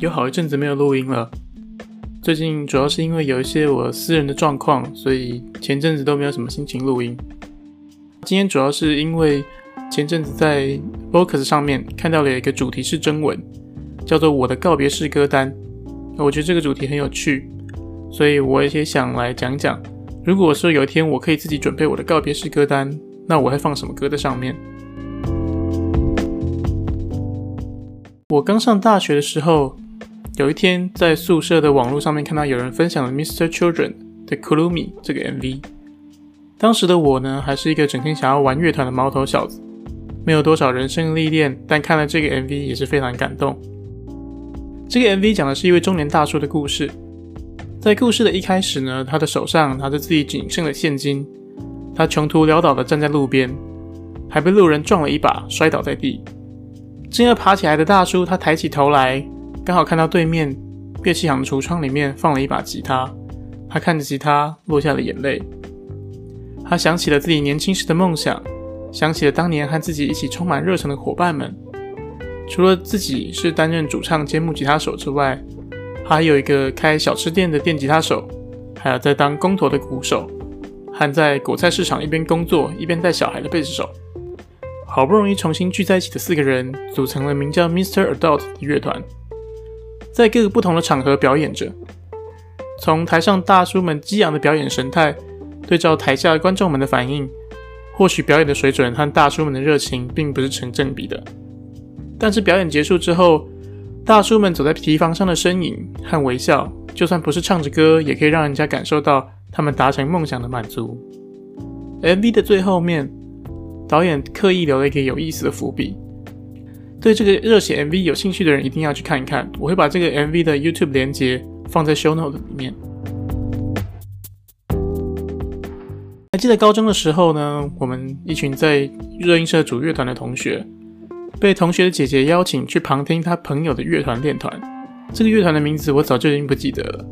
有好一阵子没有录音了。最近主要是因为有一些我私人的状况，所以前阵子都没有什么心情录音。今天主要是因为前阵子在 Focus 上面看到了一个主题是征文，叫做“我的告别式歌单”。我觉得这个主题很有趣，所以我也想来讲讲。如果说有一天我可以自己准备我的告别式歌单，那我会放什么歌在上面？我刚上大学的时候，有一天在宿舍的网络上面看到有人分享了 Mr. Children 的 Kurumi 这个 MV。当时的我呢，还是一个整天想要玩乐团的毛头小子，没有多少人生历练，但看了这个 MV 也是非常感动。这个 MV 讲的是一位中年大叔的故事。在故事的一开始呢，他的手上拿着自己仅剩的现金，他穷途潦倒的站在路边，还被路人撞了一把，摔倒在地。正要爬起来的大叔，他抬起头来，刚好看到对面乐器行的橱窗里面放了一把吉他。他看着吉他，落下了眼泪。他想起了自己年轻时的梦想，想起了当年和自己一起充满热忱的伙伴们。除了自己是担任主唱兼木吉他手之外，还有一个开小吃店的电吉他手，还有在当工头的鼓手，和在果菜市场一边工作一边带小孩的贝斯手。好不容易重新聚在一起的四个人，组成了名叫 Mr. Adult 的乐团，在各个不同的场合表演着。从台上大叔们激昂的表演神态，对照台下观众们的反应，或许表演的水准和大叔们的热情并不是成正比的。但是表演结束之后，大叔们走在堤防上的身影和微笑，就算不是唱着歌，也可以让人家感受到他们达成梦想的满足。MV 的最后面。导演刻意留了一个有意思的伏笔，对这个热血 MV 有兴趣的人一定要去看一看。我会把这个 MV 的 YouTube 连接放在 Show Note 里面。还记得高中的时候呢，我们一群在热音社组乐团的同学，被同学的姐姐邀请去旁听她朋友的乐团练团。这个乐团的名字我早就已经不记得了，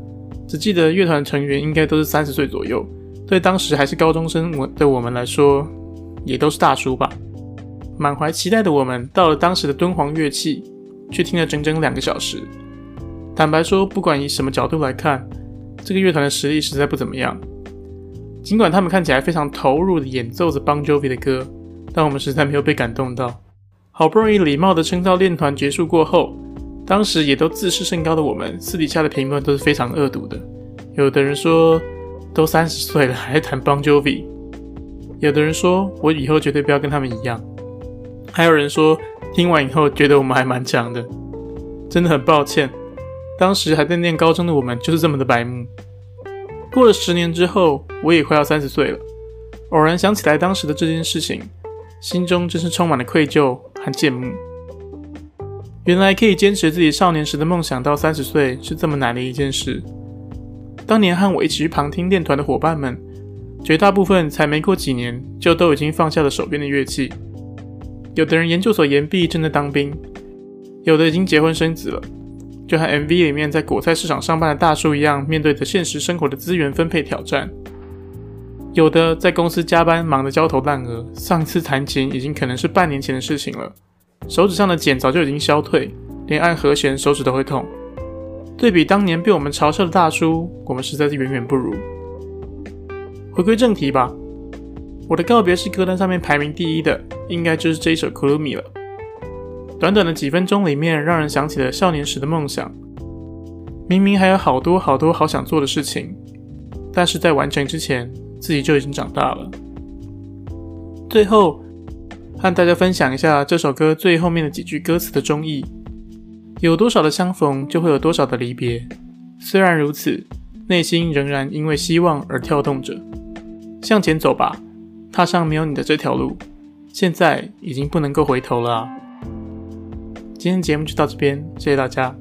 只记得乐团成员应该都是三十岁左右，对当时还是高中生我的我们来说。也都是大叔吧。满怀期待的我们到了当时的敦煌乐器，却听了整整两个小时。坦白说，不管以什么角度来看，这个乐团的实力实在不怎么样。尽管他们看起来非常投入的演奏着 Bon Jovi 的歌，但我们实在没有被感动到。好不容易礼貌的称道练团结束过后，当时也都自视甚高的我们，私底下的评论都是非常恶毒的。有的人说，都三十岁了还弹 Bon Jovi。有的人说，我以后绝对不要跟他们一样。还有人说，听完以后觉得我们还蛮强的。真的很抱歉，当时还在念高中的我们就是这么的白目。过了十年之后，我也快要三十岁了。偶然想起来当时的这件事情，心中真是充满了愧疚和羡慕。原来可以坚持自己少年时的梦想到三十岁是这么难的一件事。当年和我一起去旁听练团的伙伴们。绝大部分才没过几年，就都已经放下了手边的乐器。有的人研究所研毕，正在当兵；有的已经结婚生子了，就和 MV 里面在果菜市场上班的大叔一样，面对着现实生活的资源分配挑战。有的在公司加班，忙得焦头烂额，上次弹琴已经可能是半年前的事情了，手指上的茧早就已经消退，连按和弦手指都会痛。对比当年被我们嘲笑的大叔，我们实在是远远不如。回归正题吧，我的告别式歌单上面排名第一的，应该就是这一首《Kurumi》了。短短的几分钟里面，让人想起了少年时的梦想。明明还有好多好多好想做的事情，但是在完成之前，自己就已经长大了。最后，和大家分享一下这首歌最后面的几句歌词的中意：有多少的相逢，就会有多少的离别。虽然如此，内心仍然因为希望而跳动着。向前走吧，踏上没有你的这条路，现在已经不能够回头了啊。今天节目就到这边，谢谢大家。